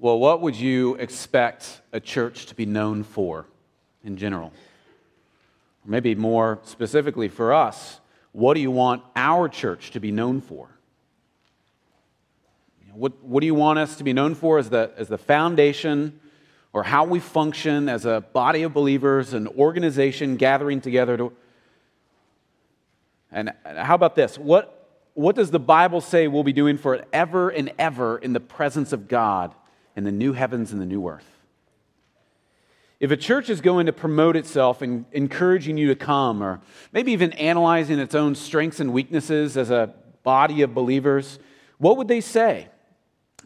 Well, what would you expect a church to be known for in general? Or maybe more specifically for us, what do you want our church to be known for? What, what do you want us to be known for as the, as the foundation or how we function as a body of believers, an organization gathering together to. And how about this? What, what does the Bible say we'll be doing forever and ever in the presence of God in the new heavens and the new earth? If a church is going to promote itself and encouraging you to come, or maybe even analyzing its own strengths and weaknesses as a body of believers, what would they say?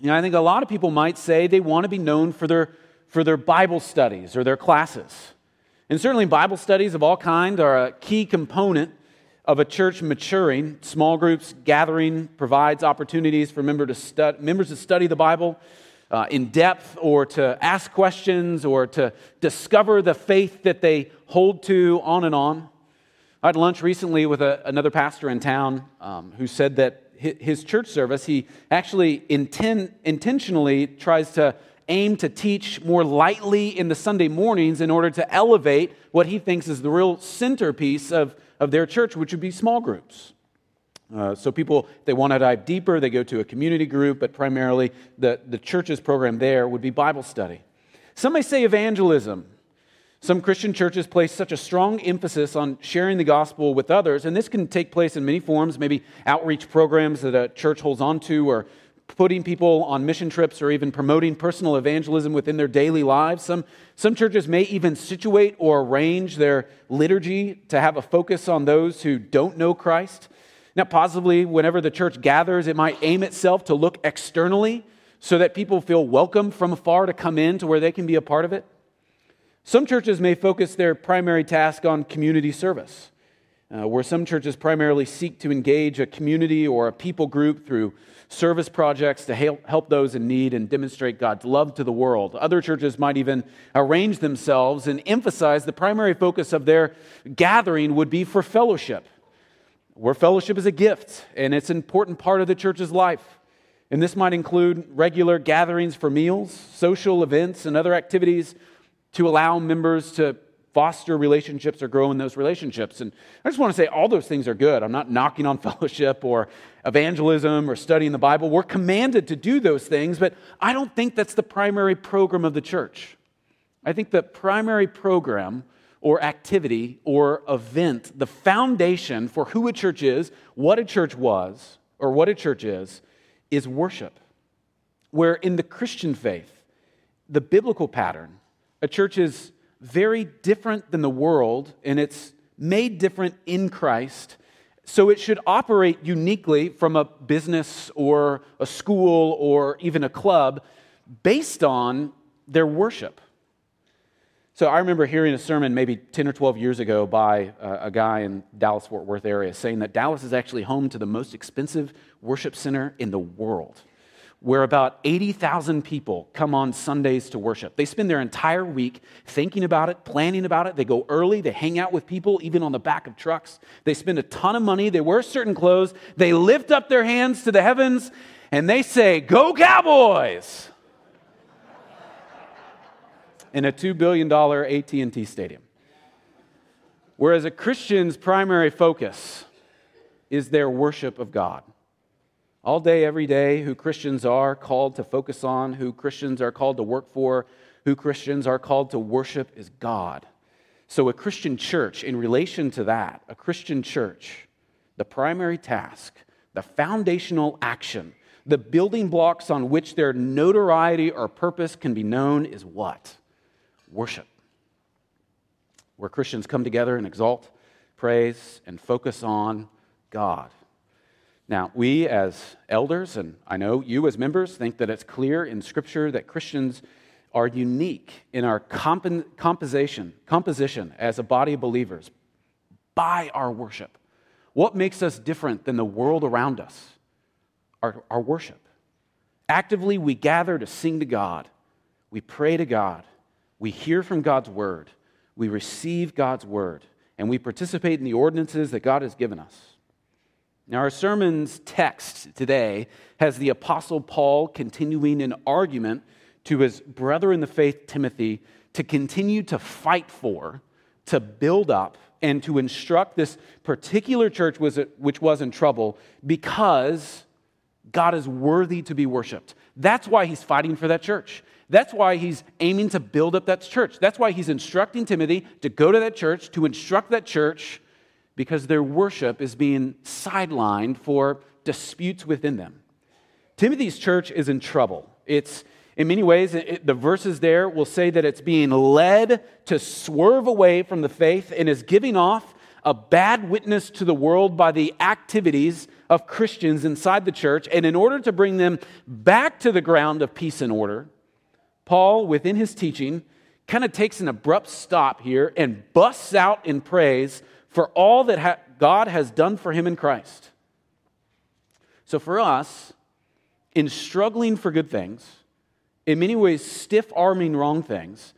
You know, I think a lot of people might say they want to be known for their for their Bible studies or their classes. And certainly, Bible studies of all kinds are a key component of a church maturing. Small groups gathering provides opportunities for member to stu- members to study the Bible uh, in depth or to ask questions or to discover the faith that they hold to, on and on. I had lunch recently with a, another pastor in town um, who said that his church service, he actually intend, intentionally tries to aim to teach more lightly in the Sunday mornings in order to elevate what he thinks is the real centerpiece of, of their church, which would be small groups. Uh, so people, they want to dive deeper, they go to a community group, but primarily the, the church's program there would be Bible study. Some may say evangelism. Some Christian churches place such a strong emphasis on sharing the gospel with others, and this can take place in many forms, maybe outreach programs that a church holds on to, or putting people on mission trips or even promoting personal evangelism within their daily lives. Some, some churches may even situate or arrange their liturgy to have a focus on those who don't know Christ. Now, possibly, whenever the church gathers, it might aim itself to look externally so that people feel welcome from afar to come in to where they can be a part of it. Some churches may focus their primary task on community service, uh, where some churches primarily seek to engage a community or a people group through service projects to help those in need and demonstrate God's love to the world. Other churches might even arrange themselves and emphasize the primary focus of their gathering would be for fellowship, where fellowship is a gift and it's an important part of the church's life. And this might include regular gatherings for meals, social events, and other activities to allow members to foster relationships or grow in those relationships. And I just want to say all those things are good. I'm not knocking on fellowship or evangelism or studying the Bible. We're commanded to do those things, but I don't think that's the primary program of the church. I think the primary program or activity or event, the foundation for who a church is, what a church was, or what a church is, is worship. Where in the Christian faith, the biblical pattern, a church is very different than the world, and it's made different in Christ. So it should operate uniquely from a business or a school or even a club based on their worship. So I remember hearing a sermon maybe 10 or 12 years ago by a guy in Dallas Fort Worth area saying that Dallas is actually home to the most expensive worship center in the world where about 80,000 people come on Sundays to worship. They spend their entire week thinking about it, planning about it. They go early, they hang out with people, even on the back of trucks. They spend a ton of money, they wear certain clothes, they lift up their hands to the heavens, and they say, Go Cowboys! In a $2 billion AT&T stadium. Whereas a Christian's primary focus is their worship of God all day, every day, who Christians are called to focus on, who Christians are called to work for, who Christians are called to worship is God. So, a Christian church, in relation to that, a Christian church, the primary task, the foundational action, the building blocks on which their notoriety or purpose can be known is what? Worship. Where Christians come together and exalt, praise, and focus on God. Now, we as elders, and I know you as members, think that it's clear in Scripture that Christians are unique in our comp- composition, composition as a body of believers by our worship. What makes us different than the world around us? Our, our worship. Actively, we gather to sing to God, we pray to God, we hear from God's word, we receive God's word, and we participate in the ordinances that God has given us. Now, our sermon's text today has the Apostle Paul continuing an argument to his brother in the faith, Timothy, to continue to fight for, to build up, and to instruct this particular church which was in trouble because God is worthy to be worshiped. That's why he's fighting for that church. That's why he's aiming to build up that church. That's why he's instructing Timothy to go to that church, to instruct that church, because their worship is being sidelined for disputes within them. Timothy's church is in trouble. It's, in many ways, it, the verses there will say that it's being led to swerve away from the faith and is giving off a bad witness to the world by the activities of Christians inside the church. And in order to bring them back to the ground of peace and order, Paul, within his teaching, kind of takes an abrupt stop here and busts out in praise for all that ha- God has done for him in Christ. So, for us, in struggling for good things, in many ways stiff arming wrong things,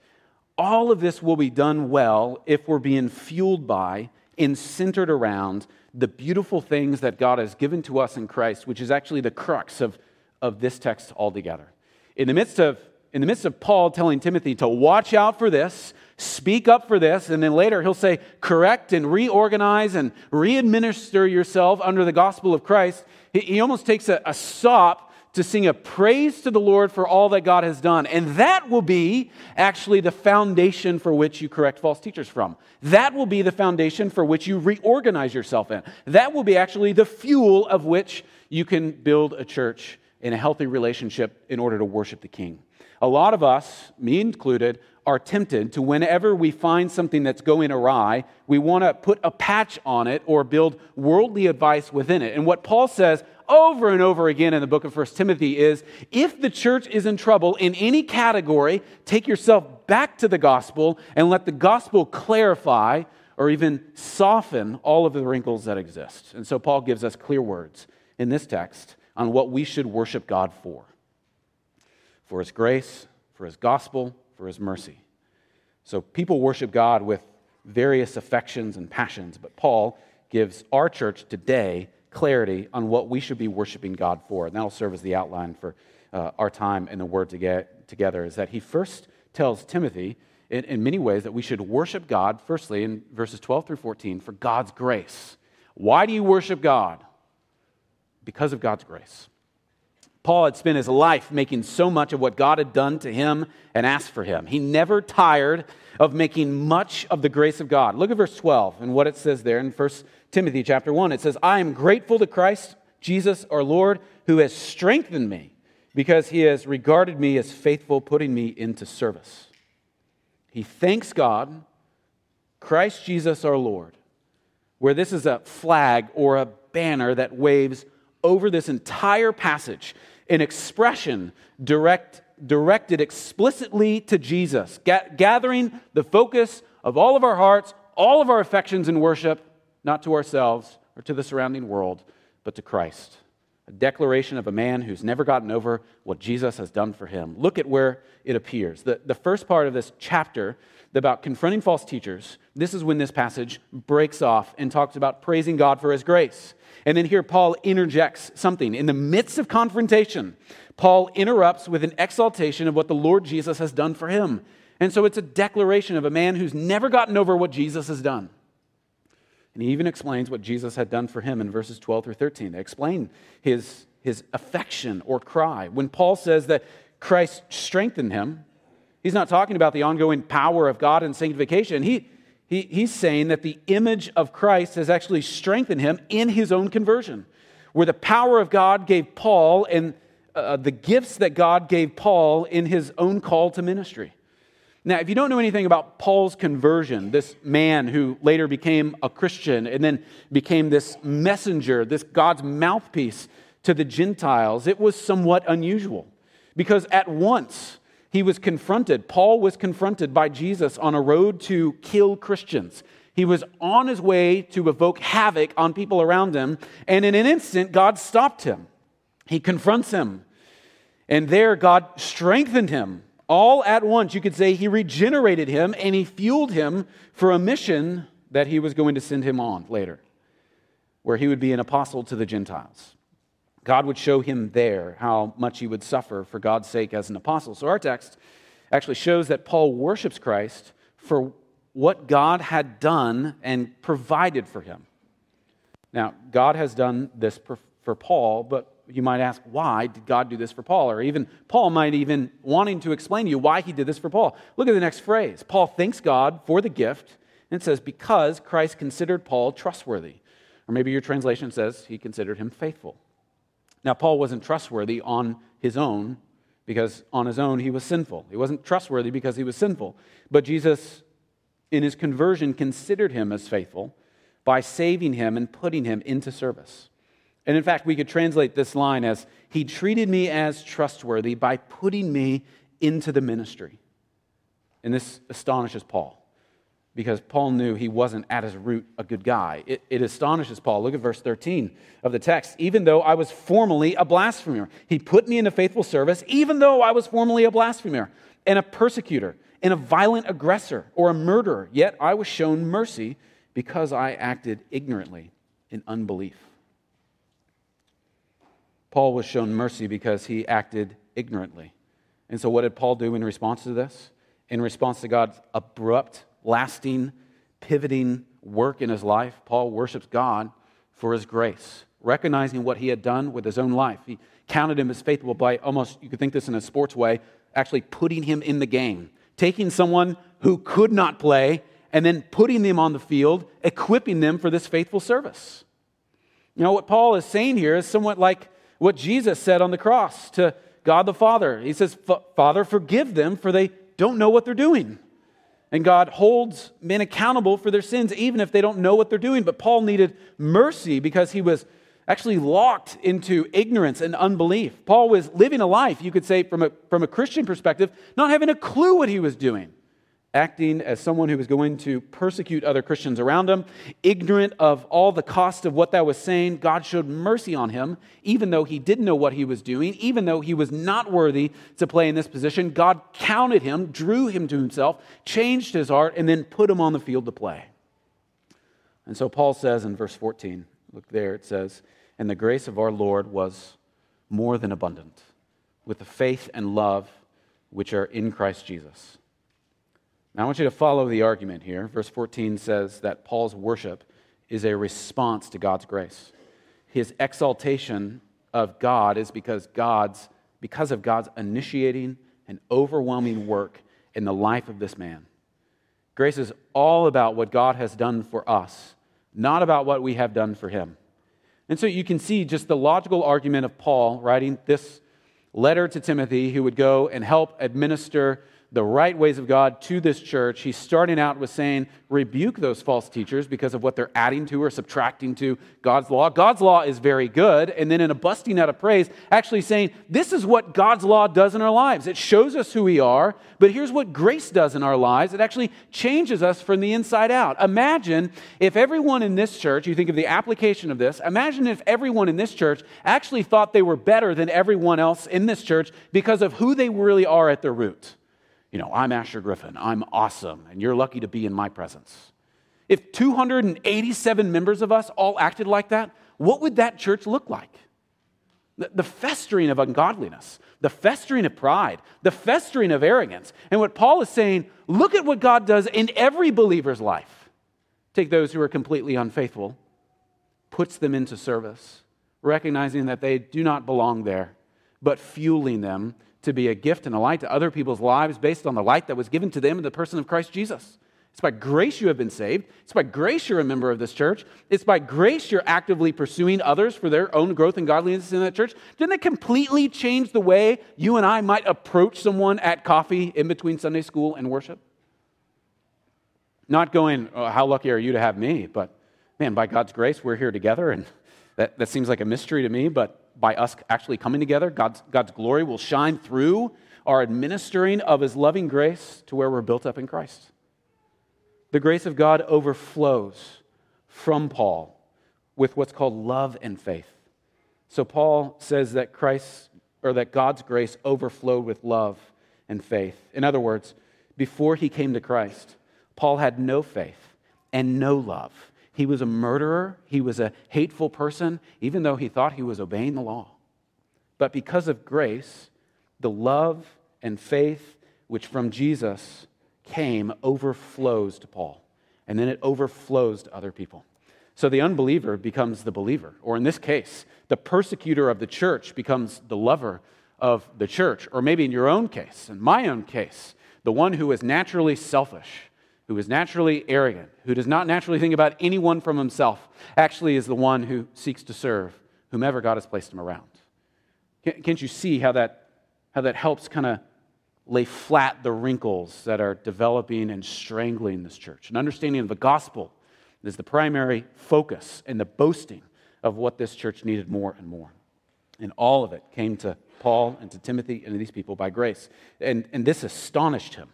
all of this will be done well if we're being fueled by and centered around the beautiful things that God has given to us in Christ, which is actually the crux of, of this text altogether. In the midst of in the midst of Paul telling Timothy to watch out for this, speak up for this, and then later he'll say, correct and reorganize and re-administer yourself under the gospel of Christ, he, almost takes a, a stop to sing a praise to the Lord for all that God has done. And that will be actually the foundation for which you correct false teachers from. That will be the foundation for which you reorganize yourself in. That will be actually the fuel of which you can build a church in a healthy relationship in order to worship the King. A lot of us, me included, are tempted to whenever we find something that's going awry, we want to put a patch on it or build worldly advice within it. And what Paul says over and over again in the book of 1 Timothy is if the church is in trouble in any category, take yourself back to the gospel and let the gospel clarify or even soften all of the wrinkles that exist. And so Paul gives us clear words in this text on what we should worship God for for his grace, for his gospel, for his mercy. So people worship God with various affections and passions, but Paul gives our church today clarity on what we should be worshiping God for. And that'll serve as the outline for uh, our time in the Word to get together, is that he first tells Timothy in, in many ways that we should worship God, firstly, in verses 12 through 14, for God's grace. Why do you worship God? Because of God's grace. Paul had spent his life making so much of what God had done to him and asked for him. He never tired of making much of the grace of God. Look at verse 12 and what it says there in 1 Timothy chapter 1. It says, I am grateful to Christ Jesus our Lord who has strengthened me because he has regarded me as faithful, putting me into service. He thanks God, Christ Jesus our Lord, where this is a flag or a banner that waves over this entire passage an expression direct, directed explicitly to Jesus, ga- gathering the focus of all of our hearts, all of our affections in worship, not to ourselves or to the surrounding world, but to Christ. A declaration of a man who's never gotten over what Jesus has done for him. Look at where it appears. The, the first part of this chapter about confronting false teachers, this is when this passage breaks off and talks about praising God for his grace. And then here Paul interjects something. In the midst of confrontation, Paul interrupts with an exaltation of what the Lord Jesus has done for him. And so it's a declaration of a man who's never gotten over what Jesus has done. And he even explains what Jesus had done for him in verses 12 through 13. They explain his, his affection or cry. When Paul says that Christ strengthened him, he's not talking about the ongoing power of God and sanctification. He, he, he's saying that the image of Christ has actually strengthened him in his own conversion, where the power of God gave Paul and uh, the gifts that God gave Paul in his own call to ministry. Now, if you don't know anything about Paul's conversion, this man who later became a Christian and then became this messenger, this God's mouthpiece to the Gentiles, it was somewhat unusual because at once he was confronted, Paul was confronted by Jesus on a road to kill Christians. He was on his way to evoke havoc on people around him, and in an instant, God stopped him. He confronts him, and there, God strengthened him. All at once, you could say he regenerated him and he fueled him for a mission that he was going to send him on later, where he would be an apostle to the Gentiles. God would show him there how much he would suffer for God's sake as an apostle. So our text actually shows that Paul worships Christ for what God had done and provided for him. Now, God has done this for Paul, but you might ask, why did God do this for Paul? Or even Paul might even wanting to explain to you why he did this for Paul. Look at the next phrase. Paul thanks God for the gift, and it says, because Christ considered Paul trustworthy. Or maybe your translation says he considered him faithful. Now, Paul wasn't trustworthy on his own because on his own he was sinful. He wasn't trustworthy because he was sinful. But Jesus, in his conversion, considered him as faithful by saving him and putting him into service. And in fact, we could translate this line as He treated me as trustworthy by putting me into the ministry. And this astonishes Paul because Paul knew he wasn't at his root a good guy. It, it, astonishes Paul. Look at verse 13 of the text. Even though I was formerly a blasphemer, he put me into faithful service, even though I was formerly a blasphemer and a persecutor and a violent aggressor or a murderer. Yet I was shown mercy because I acted ignorantly in unbelief. Paul was shown mercy because he acted ignorantly. And so, what did Paul do in response to this? In response to God's abrupt lasting, pivoting work in his life, Paul worships God for his grace, recognizing what he had done with his own life. He counted him as faithful by almost, you could think this in a sports way, actually putting him in the game, taking someone who could not play and then putting them on the field, equipping them for this faithful service. You know, what Paul is saying here is somewhat like what Jesus said on the cross to God the Father. He says, Father, forgive them, for they don't know what they're doing. And God holds men accountable for their sins, even if they don't know what they're doing. But Paul needed mercy because he was actually locked into ignorance and unbelief. Paul was living a life, you could say, from a, from a Christian perspective, not having a clue what he was doing acting as someone who was going to persecute other Christians around him, ignorant of all the cost of what that was saying. God showed mercy on him, even though he didn't know what he was doing, even though he was not worthy to play in this position. God counted him, drew him to himself, changed his heart, and then put him on the field to play. And so Paul says in verse 14, look there, it says, And the grace of our Lord was more than abundant with the faith and love which are in Christ Jesus. Now, I want you to follow the argument here. Verse 14 says that Paul's worship is a response to God's grace. His exaltation of God is because God's because of God's initiating and overwhelming work in the life of this man. Grace is all about what God has done for us, not about what we have done for him. And so you can see just the logical argument of Paul writing this letter to Timothy, who would go and help administer the right ways of God to this church. He's starting out with saying, rebuke those false teachers because of what they're adding to or subtracting to God's law. God's law is very good. And then in a busting out of praise, actually saying, this is what God's law does in our lives. It shows us who we are, but here's what grace does in our lives it actually changes us from the inside out. Imagine if everyone in this church, you think of the application of this, imagine if everyone in this church actually thought they were better than everyone else in this church because of who they really are at their root you know, I'm Asher Griffin, I'm awesome, and you're lucky to be in my presence. If 287 members of us all acted like that, what would that church look like? The, festering of ungodliness, the festering of pride, the festering of arrogance. And what Paul is saying, look at what God does in every believer's life. Take those who are completely unfaithful, puts them into service, recognizing that they do not belong there, but fueling them to be a gift and a light to other people's lives based on the light that was given to them in the person of Christ Jesus. It's by grace you have been saved. It's by grace you're a member of this church. It's by grace you're actively pursuing others for their own growth and godliness in that church. Didn't it completely change the way you and I might approach someone at coffee in between Sunday school and worship? Not going, oh, how lucky are you to have me? But man, by God's grace, we're here together. And that, that seems like a mystery to me, but by us actually coming together, God's, God's glory will shine through our administering of his loving grace to where we're built up in Christ. The grace of God overflows from Paul with what's called love and faith. So Paul says that Christ or that God's grace overflowed with love and faith. In other words, before he came to Christ, Paul had no faith and no love. He was a murderer. He was a hateful person, even though he thought he was obeying the law. but because of grace, the love and faith which from Jesus came overflows to Paul, and then it overflows to other people. So the unbeliever becomes the believer, or in this case, the persecutor of the church becomes the lover of the church, or maybe in your own case, in my own case, the one who is naturally selfish, who is naturally arrogant, who does not naturally think about anyone from himself, actually is the one who seeks to serve whomever God has placed him around. Can't you see how that, how that helps kind of lay flat the wrinkles that are developing and strangling this church? An understanding of the gospel is the primary focus and the boasting of what this church needed more and more. And all of it came to Paul and to Timothy and to these people by grace. And, and this astonished him.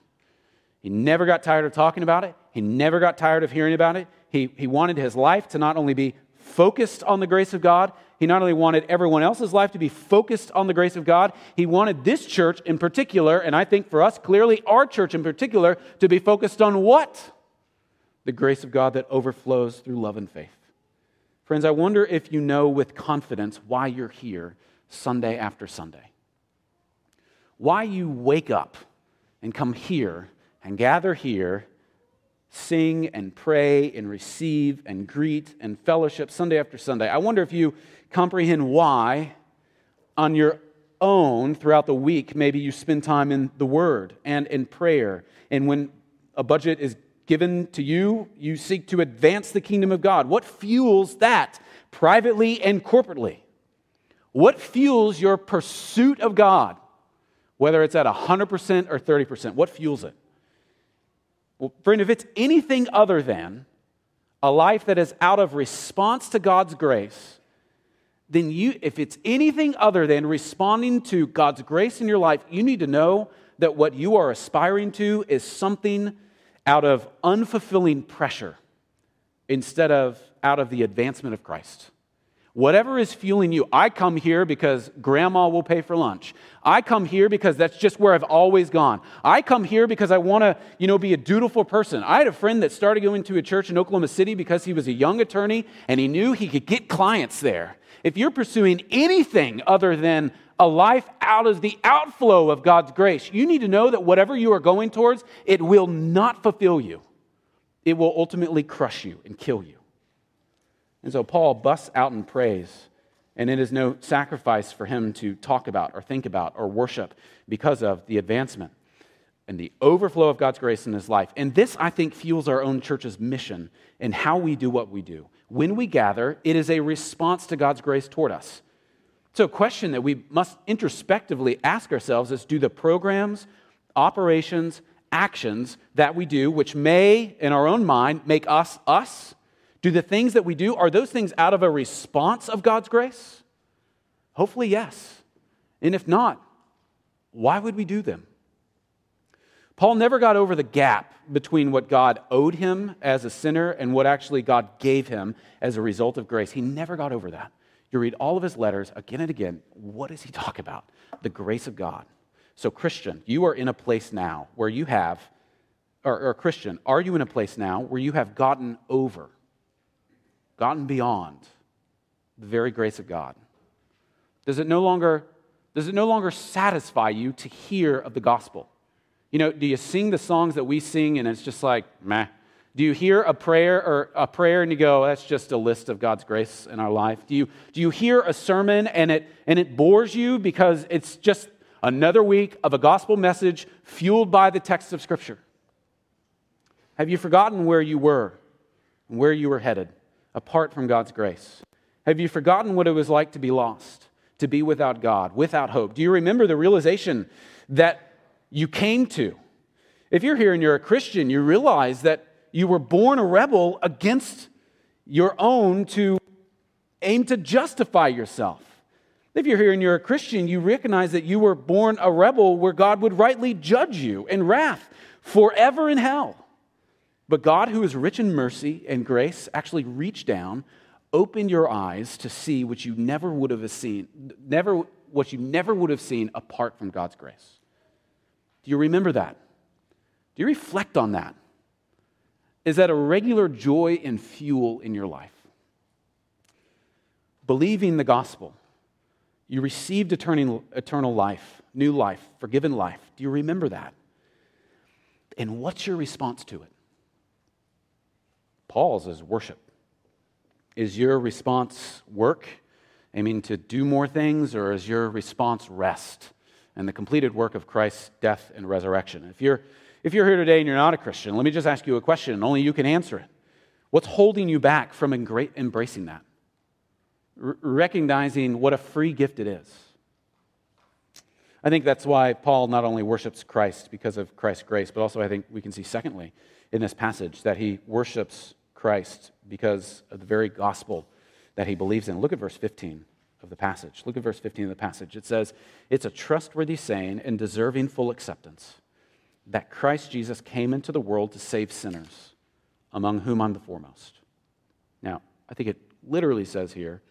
He never got tired of talking about it, he never got tired of hearing about it. He, he wanted his life to not only be focused on the grace of God, he not only wanted everyone else's life to be focused on the grace of God, he wanted this church in particular, and I think for us, clearly our church in particular, to be focused on what? The grace of God that overflows through love and faith. Friends, I wonder if you know with confidence why you're here Sunday after Sunday. Why you wake up and come here and gather here, sing and pray and receive and greet and fellowship Sunday after Sunday. I wonder if you comprehend why on your own throughout the week, maybe you spend time in the Word and in prayer. And when a budget is given to you, you seek to advance the kingdom of God. What fuels that privately and corporately? What fuels your pursuit of God, whether it's at 100% or 30%? What fuels it? Well, friend, if it's anything other than a life that is out of response to God's grace, then you, if it's anything other than responding to God's grace in your life, you need to know that what you are aspiring to is something out of unfulfilling pressure instead of out of the advancement of Christ. Whatever is fueling you, I come here because grandma will pay for lunch. I come here because that's just where I've always gone. I come here because I want to, you know, be a dutiful person. I had a friend that started going to a church in Oklahoma City because he was a young attorney and he knew he could get clients there. If you're pursuing anything other than a life out of the outflow of God's grace, you need to know that whatever you are going towards, it will not fulfill you. It will ultimately crush you and kill you. And so Paul busts out in praise, and it is no sacrifice for him to talk about or think about or worship because of the advancement and the overflow of God's grace in his life. And this, I think, fuels our own church's mission and how we do what we do. When we gather, it is a response to God's grace toward us. So, a question that we must introspectively ask ourselves is do the programs, operations, actions that we do, which may, in our own mind, make us us, do the things that we do, are those things out of a response of God's grace? Hopefully, yes. And if not, why would we do them? Paul never got over the gap between what God owed him as a sinner and what actually God gave him as a result of grace. He never got over that. You read all of his letters again and again. What does he talk about? The grace of God. So, Christian, you are in a place now where you have, or, or Christian, are you in a place now where you have gotten over gotten beyond the very grace of God? Does it no longer, does it no longer satisfy you to hear of the gospel? You know, do you sing the songs that we sing and it's just like, meh? Do you hear a prayer or a prayer and you go, that's just a list of God's grace in our life? Do you, do you hear a sermon and it, and it bores you because it's just another week of a gospel message fueled by the text of Scripture? Have you forgotten where you were and where you were headed? Apart from God's grace? Have you forgotten what it was like to be lost, to be without God, without hope? Do you remember the realization that you came to? If you're here and you're a Christian, you realize that you were born a rebel against your own to aim to justify yourself. If you're here and you're a Christian, you recognize that you were born a rebel where God would rightly judge you in wrath forever in hell. But God, who is rich in mercy and grace, actually reached down, opened your eyes to see what you never would have seen, never, what you never would have seen apart from God's grace. Do you remember that? Do you reflect on that? Is that a regular joy and fuel in your life? Believing the gospel, You received eternal, eternal life, new life, forgiven life. Do you remember that? And what's your response to it? Paul's is worship. Is your response work, aiming to do more things, or is your response rest and the completed work of Christ's death and resurrection? If you're, if you're here today and you're not a Christian, let me just ask you a question, and only you can answer it. What's holding you back from embracing that? R- recognizing what a free gift it is. I think that's why Paul not only worships Christ because of Christ's grace, but also I think we can see, secondly, in this passage, that he worships Christ because of the very gospel that he believes in. Look at verse 15 of the passage. Look at verse 15 of the passage. It says, It's a trustworthy saying and deserving full acceptance that Christ Jesus came into the world to save sinners, among whom I'm the foremost. Now, I think it literally says here,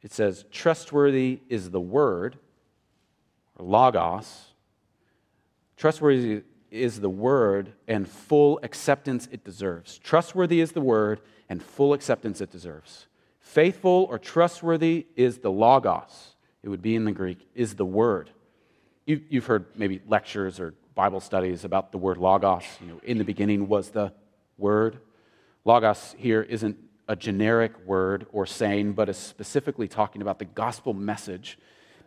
it says, Trustworthy is the word, or logos. Trustworthy is the word and full acceptance it deserves. Trustworthy is the word and full acceptance it deserves. Faithful or trustworthy is the logos. It would be in the Greek, is the word. You, have heard maybe lectures or Bible studies about the word logos. You know, in the beginning was the word. Logos here isn't a generic word or saying, but is specifically talking about the gospel message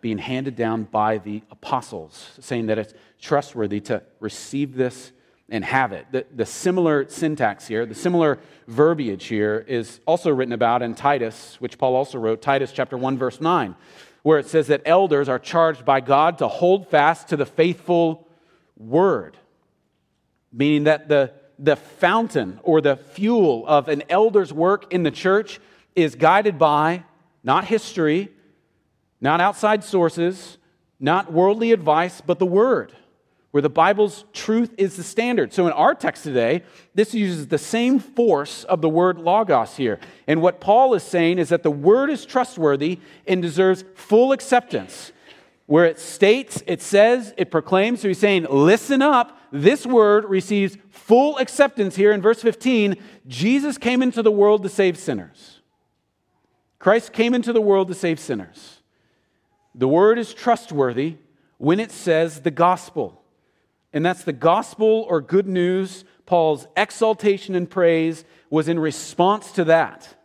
being handed down by the apostles, saying that it's trustworthy to receive this and have it. The, the similar syntax here, the similar verbiage here, is also written about in Titus, which Paul also wrote, Titus chapter 1, verse 9, where it says that elders are charged by God to hold fast to the faithful word, meaning that the, the fountain or the fuel of an elder's work in the church is guided by not history, not outside sources, not worldly advice, but the Word, where the Bible's truth is the standard. So in our text today, this uses the same force of the word logos here. And what Paul is saying is that the Word is trustworthy and deserves full acceptance. Where it states, it says, it proclaims. So he's saying, listen up. This word receives full acceptance here in verse 15. Jesus came into the world to save sinners. Christ came into the world to save sinners. The word is trustworthy when it says the gospel. And that's the gospel or good news. Paul's exaltation and praise was in response to that.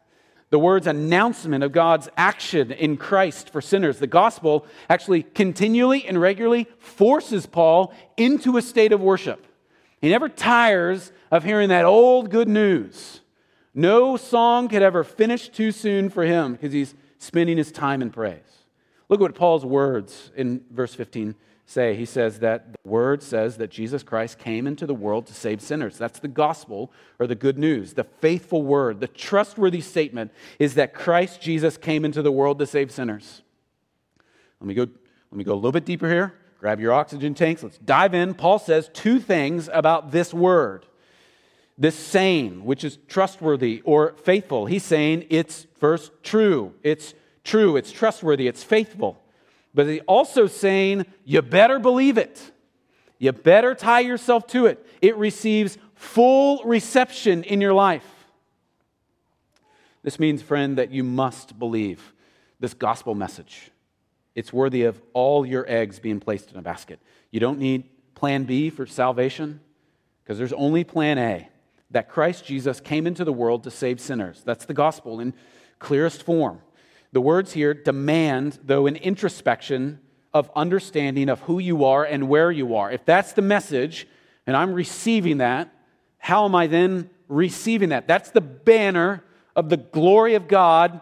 The word's announcement of God's action in Christ for sinners. The gospel actually continually and regularly forces Paul into a state of worship. He never tires of hearing that old good news. No song could ever finish too soon for him because he's spending his time in praise. Look at what Paul's words in verse 15 say. He says that the word says that Jesus Christ came into the world to save sinners. That's the gospel or the good news. The faithful word, the trustworthy statement is that Christ Jesus came into the world to save sinners. Let me go, let me go a little bit deeper here. Grab your oxygen tanks. Let's dive in. Paul says two things about this word. This saying, which is trustworthy or faithful. He's saying it's first true. It's true, it's trustworthy, it's faithful. But he's also saying, you better believe it. You better tie yourself to it. It receives full reception in your life. This means, friend, that you must believe this gospel message. It's worthy of all your eggs being placed in a basket. You don't need plan B for salvation because there's only plan A that Christ Jesus came into the world to save sinners. That's the gospel in clearest form. The words here demand, though, an introspection of understanding of who you are and where you are. If that's the message, and I'm receiving that, how am I then receiving that? That's the banner of the glory of God.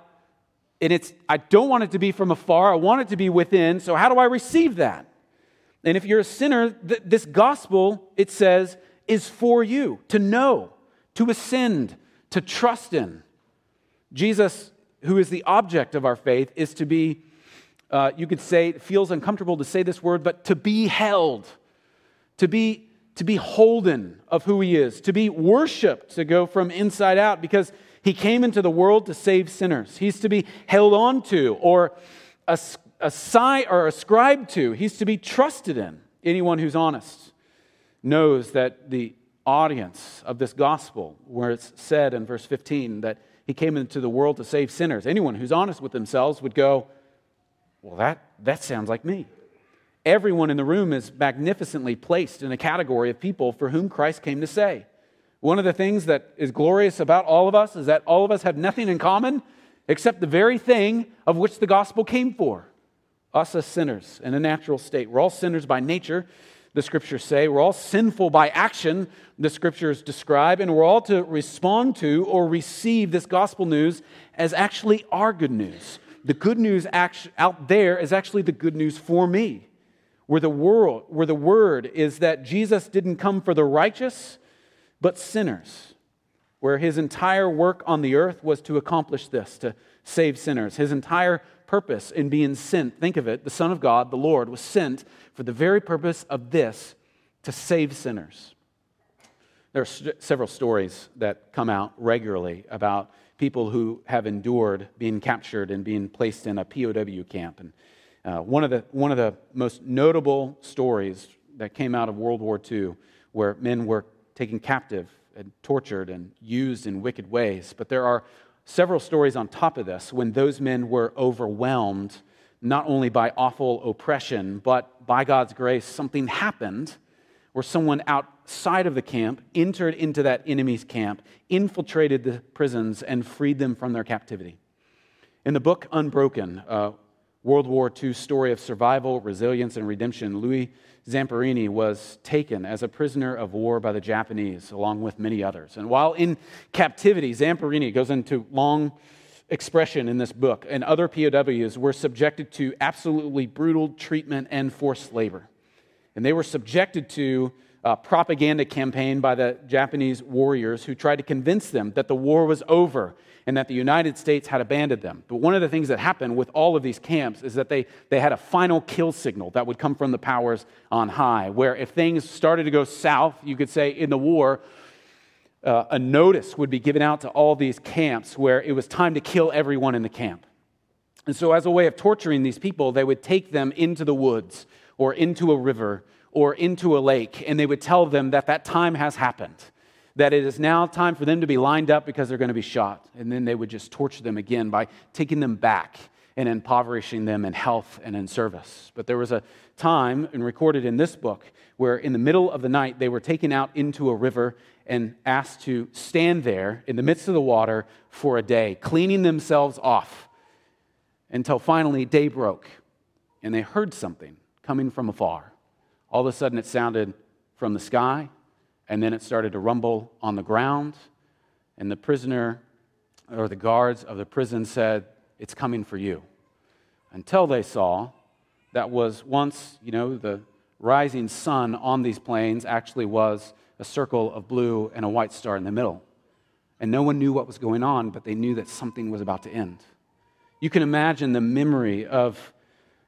And it's, I don't want it to be from afar, I want it to be within. So, how do I receive that? And if you're a sinner, th- this gospel, it says, is for you to know, to ascend, to trust in. Jesus who is the object of our faith, is to be, uh, you could say, it feels uncomfortable to say this word, but to be held, to be, to be holden of who he is, to be worshiped, to go from inside out, because he came into the world to save sinners. He's to be held on to or assign or ascribed to. He's to be trusted in. Anyone who's honest knows that the audience of this gospel, where it's said in verse 15 that he came into the world to save sinners. Anyone who's honest with themselves would go, Well, that, that sounds like me. Everyone in the room is magnificently placed in a category of people for whom Christ came to say. One of the things that is glorious about all of us is that all of us have nothing in common except the very thing of which the gospel came for us as sinners in a natural state. We're all sinners by nature, the scriptures say. We're all sinful by action, the scriptures describe, and we're all to respond to or receive this gospel news as actually our good news. The good news out there is actually the good news for me. Where the world, where the word is that Jesus didn't come for the righteous, but sinners. Where his entire work on the earth was to accomplish this, to save sinners. His entire purpose in being sent, think of it, the Son of God, the Lord, was sent for the very purpose of this to save sinners. There are st- several stories that come out regularly about people who have endured being captured and being placed in a POW camp. And uh, one, of the, one of the most notable stories that came out of World War II, where men were taken captive and tortured and used in wicked ways. But there are several stories on top of this when those men were overwhelmed not only by awful oppression, but by God's grace, something happened where someone outside of the camp entered into that enemy's camp, infiltrated the prisons, and freed them from their captivity. In the book Unbroken, uh, World War II story of survival, resilience, and redemption, Louis Zamperini was taken as a prisoner of war by the Japanese, along with many others. And while in captivity, Zamperini goes into long expression in this book, and other POWs were subjected to absolutely brutal treatment and forced labor. And they were subjected to a propaganda campaign by the Japanese warriors who tried to convince them that the war was over and that the United States had abandoned them. But one of the things that happened with all of these camps is that they, they had a final kill signal that would come from the powers on high, where if things started to go south, you could say, in the war, uh, a notice would be given out to all these camps where it was time to kill everyone in the camp. And so, as a way of torturing these people, they would take them into the woods or into a river or into a lake, and they would tell them that that time has happened that it is now time for them to be lined up because they're going to be shot. And then they would just torture them again by taking them back and impoverishing them in health and in service. But there was a time, and recorded in this book, where in the middle of the night they were taken out into a river and asked to stand there in the midst of the water for a day, cleaning themselves off until finally day broke and they heard something coming from afar. All of a sudden it sounded from the sky and then it started to rumble on the ground, and the prisoner or the guards of the prison said, It's coming for you. Until they saw that was once, you know, the rising sun on these plains actually was a circle of blue and a white star in the middle. And no one knew what was going on, but they knew that something was about to end. You can imagine the memory of,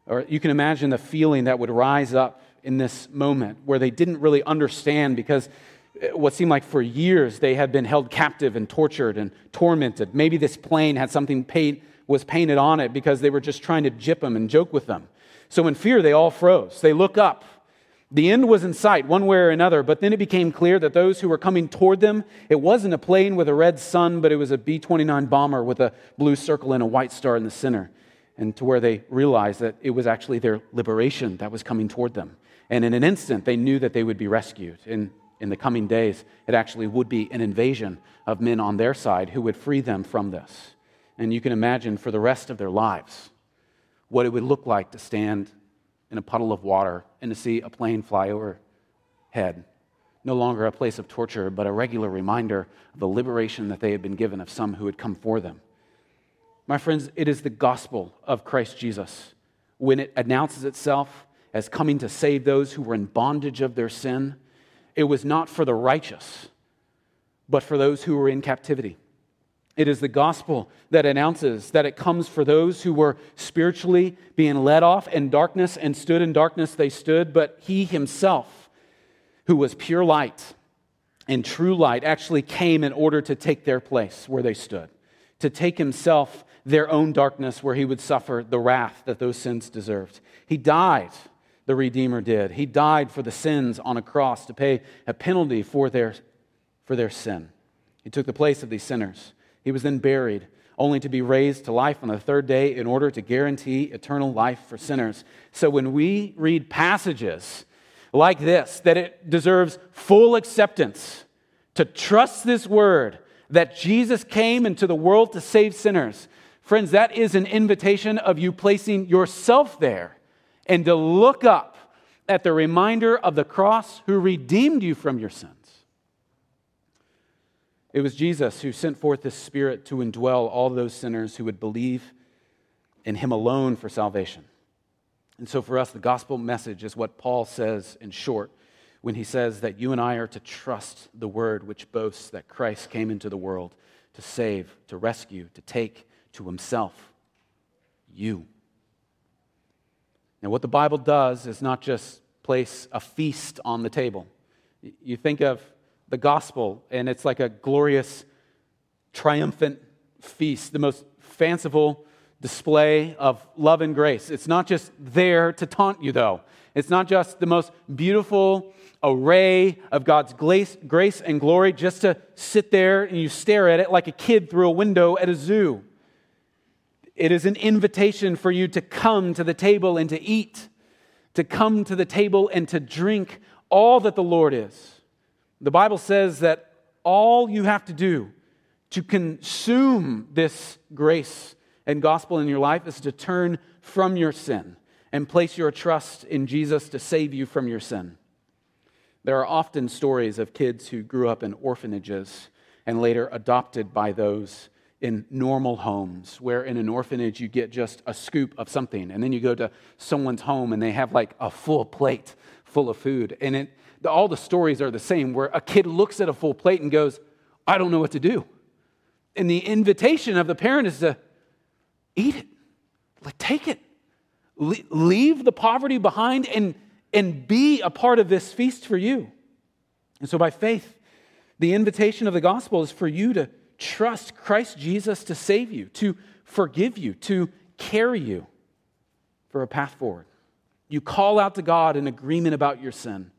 or you can imagine the feeling that would rise up in this moment where they didn't really understand because eh, what seemed like for years they had been held captive and tortured and tormented. Maybe this plane had something paint, was painted on it because they were just trying to jip them and joke with them. So in fear, they all froze. They look up. The end was in sight, one way or another, but then it became clear that those who were coming toward them, it wasn't a plane with a red sun, but it was a B 29 bomber with a blue circle and a white star in the center. And to where they realized that it was actually their liberation that was coming toward them. And in an instant, they knew that they would be rescued. And in the coming days, it actually would be an invasion of men on their side who would free them from this. And you can imagine for the rest of their lives what it would look like to stand in a puddle of water and to see a plane fly overhead. No longer a place of torture, but a regular reminder of the liberation that they had been given of some who had come for them. My friends, it is the gospel of Christ Jesus. When it announces itself as coming to save those who were in bondage of their sin, it was not for the righteous, but for those who were in captivity. It is the gospel that announces that it comes for those who were spiritually being led off in darkness and stood in darkness, they stood, but he himself, who was pure light and true light, actually came in order to take their place where they stood, to take himself their own darkness where he would suffer the wrath that those sins deserved. He died the Redeemer did. He died for the sins on a cross to pay a penalty for their, for their sin. He took the place of these sinners. He was then buried. only to be raised to life on the third day in order to guarantee eternal life for sinners. So when we read passages like this, that it deserves full acceptance, to trust this word that Jesus came into the world to save sinners. Friends, that is an invitation of you placing yourself there and to look up at the reminder of the cross who redeemed you from your sins. It was Jesus who sent forth the Spirit to indwell all those sinners who would believe in Him alone for salvation. And so for us, the gospel message is what Paul says in short when he says that you and I are to trust the word which boasts that Christ came into the world to save, to rescue, to take to himself you. Now, what the Bible does is not just place a feast on the table. You think of the gospel, and it's like a glorious, triumphant feast, the most fanciful display of love and grace. It's not just there to taunt you, though. It's not just the most beautiful array of God's grace and glory just to sit there and you stare at it like a kid through a window at a zoo. It is an invitation for you to come to the table and to eat, to come to the table and to drink all that the Lord is. The Bible says that all you have to do to consume this grace and gospel in your life is to turn from your sin and place your trust in Jesus to save you from your sin. There are often stories of kids who grew up in orphanages and later adopted by those in normal homes, where in an orphanage you get just a scoop of something, and then you go to someone's home and they have like a full plate full of food. And it, all the stories are the same, where a kid looks at a full plate and goes, I don't know what to do. And the invitation of the parent is to eat it, like, take it, leave the poverty behind and and be a part of this feast for you. And so, by faith, the invitation of the gospel is for you to trust Christ Jesus to save you, to forgive you, to carry you for a path forward. You call out to God in agreement about your sin,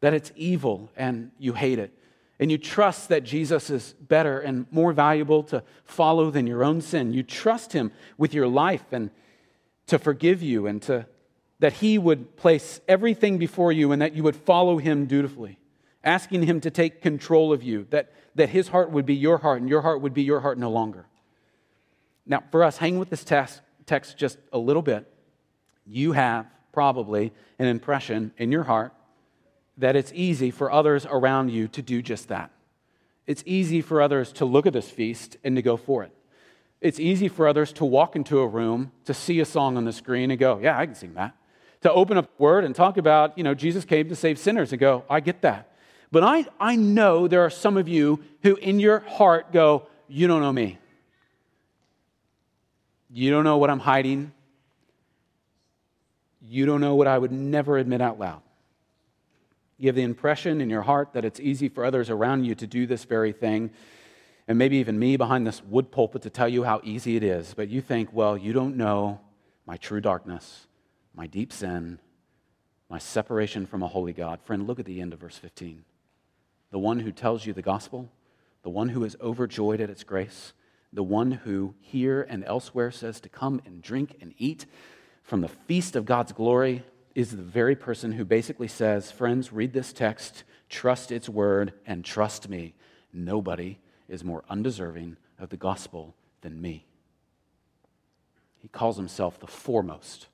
that it's evil and you hate it. And you trust that Jesus is better and more valuable to follow than your own sin. You trust Him with your life and to forgive you and to that He would place everything before you and that you would follow Him dutifully, asking Him to take control of you, that, that His heart would be your heart and your heart would be your heart no longer. Now, for us, hang with this text, text just a little bit. You have probably an impression in your heart that it's easy for others around you to do just that. It's easy for others to look at this feast and to go for it. It's easy for others to walk into a room, to see a song on the screen and go, Yeah, I can sing that to open up word and talk about, you know, Jesus came to save sinners and go, I get that. But I, I know there are some of you who in your heart go, You don't know me. You don't know what I'm hiding. You don't know what I would never admit out loud. You have the impression in your heart that it's easy for others around you to do this very thing, and maybe even me behind this wood pulpit to tell you how easy it is. But you think, well, you don't know my true darkness my deep sin, my separation from a holy God. Friend, look at the end of verse 15. The one who tells you the gospel, the one who is overjoyed at its grace, the one who here and elsewhere says to come and drink and eat from the feast of God's glory is the very person who basically says, Friends, read this text, trust its word, and trust me. Nobody is more undeserving of the gospel than me. He calls himself the foremost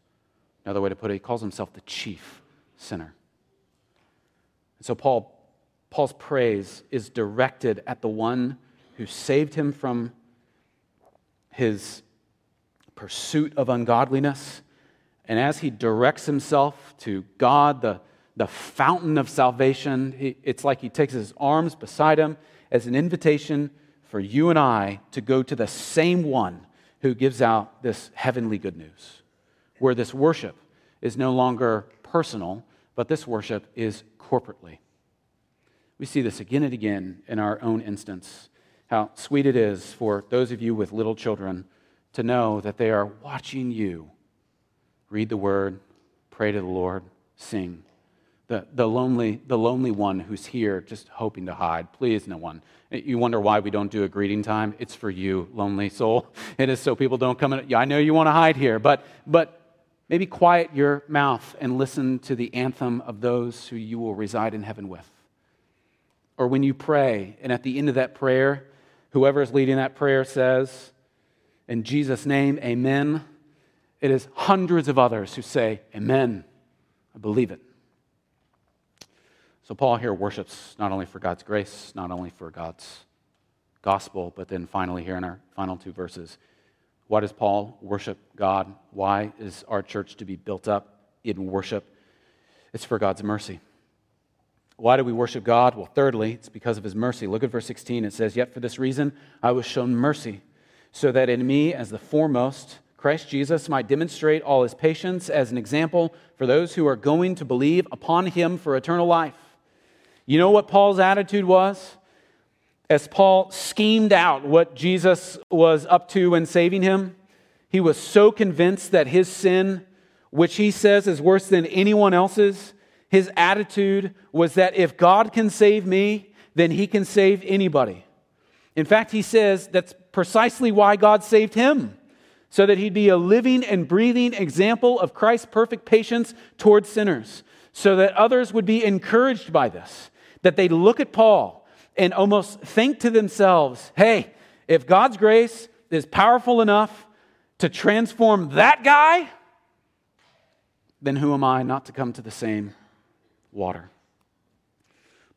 Another way to put it, he calls himself the chief sinner. And so Paul, Paul's praise is directed at the one who saved him from his pursuit of ungodliness. And as he directs himself to God, the, the fountain of salvation, he, it's like he takes his arms beside him as an invitation for you and I to go to the same one who gives out this heavenly good news where this worship is no longer personal, but this worship is corporately. We see this again and again in our own instance. How sweet it is for those of you with little children to know that they are watching you read the word, pray to the Lord, sing. the, the, lonely, the lonely one who's here just hoping to hide. Please, no one. You wonder why we don't do a greeting time? It's for you, lonely soul. It is so people don't come in. I know you want to hide here, but, but maybe quiet your mouth and listen to the anthem of those who you will reside in heaven with. Or when you pray, and at the end of that prayer, whoever is leading that prayer says, In Jesus' name, amen. It is hundreds of others who say, Amen. I believe it. So Paul here worships not only for God's grace, not only for God's gospel, but then finally, here in our final two verses, why does Paul worship God? Why is our church to be built up in worship? It's for God's mercy. Why do we worship God? Well, thirdly, it's because of his mercy. Look at verse 16. It says, Yet for this reason I was shown mercy, so that in me, as the foremost, Christ Jesus might demonstrate all his patience as an example for those who are going to believe upon him for eternal life. You know what Paul's attitude was? As Paul schemed out what Jesus was up to in saving him, he was so convinced that his sin, which he says is worse than anyone else's, his attitude was that if God can save me, then he can save anybody. In fact, he says that's precisely why God saved him, so that he'd be a living and breathing example of Christ's perfect patience towards sinners, so that others would be encouraged by this that they'd look at Paul and almost think to themselves, hey, if God's grace is powerful enough to transform that guy, then who am I not to come to the same water?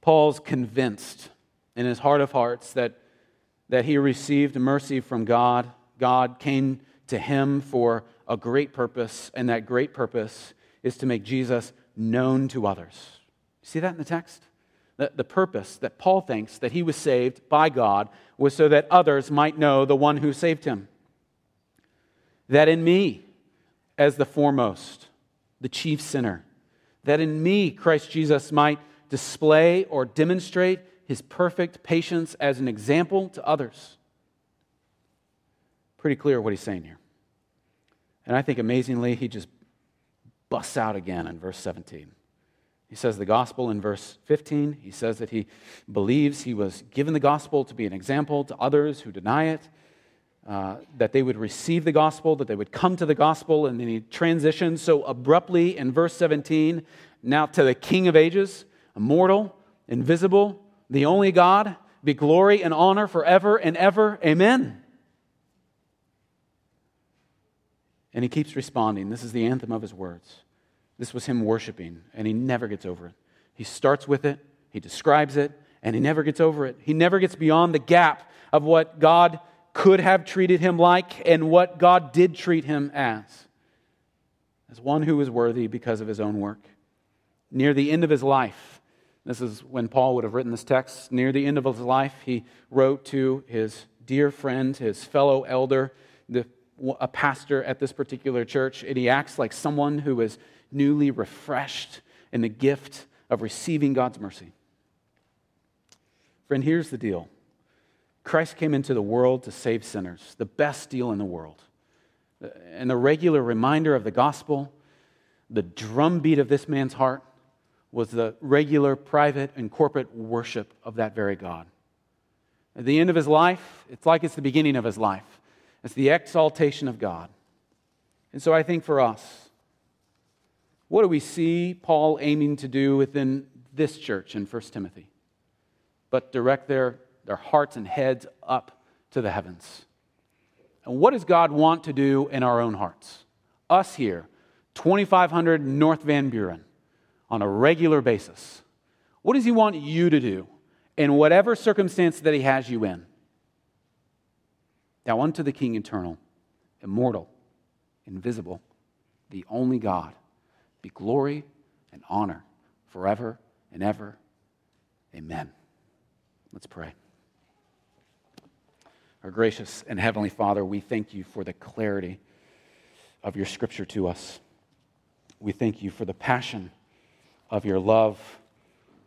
Paul's convinced in his heart of hearts that, that he received mercy from God. God came to him for a great purpose, and that great purpose is to make Jesus known to others. See that in the text? the, the purpose that Paul thinks that he was saved by God was so that others might know the one who saved him. That in me, as the foremost, the chief sinner, that in me Christ Jesus might display or demonstrate his perfect patience as an example to others. Pretty clear what he's saying here. And I think amazingly, he just busts out again in verse 17. He says the gospel in verse 15. He says that he believes he was given the gospel to be an example to others who deny it, uh, that they would receive the gospel, that they would come to the gospel, and then he transitions so abruptly in verse 17 now to the King of ages, immortal, invisible, the only God, be glory and honor forever and ever. Amen. And he keeps responding. This is the anthem of his words. This was him worshiping, and he never gets over it. He starts with it, he describes it, and he never gets over it. He never gets beyond the gap of what God could have treated him like and what God did treat him as. As one who was worthy because of his own work. Near the end of his life, this is when Paul would have written this text. Near the end of his life, he wrote to his dear friend, his fellow elder, the, a pastor at this particular church, and he acts like someone who is newly refreshed in the gift of receiving God's mercy. Friend, here's the deal Christ came into the world to save sinners, the best deal in the world. And the regular reminder of the gospel, the drumbeat of this man's heart, was the regular private and corporate worship of that very God. At the end of his life, it's like it's the beginning of his life. It's the exaltation of God. And so I think for us, what do we see Paul aiming to do within this church in 1 Timothy? But direct their, their hearts and heads up to the heavens. And what does God want to do in our own hearts? Us here, 2500 North Van Buren, on a regular basis. What does He want you to do in whatever circumstance that He has you in? Now, unto the King eternal, immortal, invisible, the only God be glory and honor forever and ever. Amen. Let's pray. Our gracious and heavenly Father, we thank you for the clarity of your scripture to us. We thank you for the passion of your love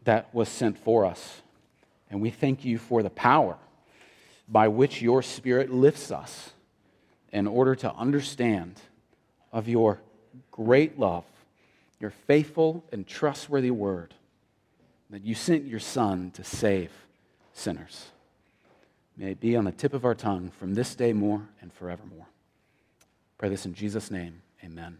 that was sent for us. And we thank you for the power by which your Spirit lifts us in order to understand of your great love your faithful and trustworthy word that you sent your Son to save sinners. May it be on the tip of our tongue from this day more and forevermore. Pray this in Jesus' name. Amen.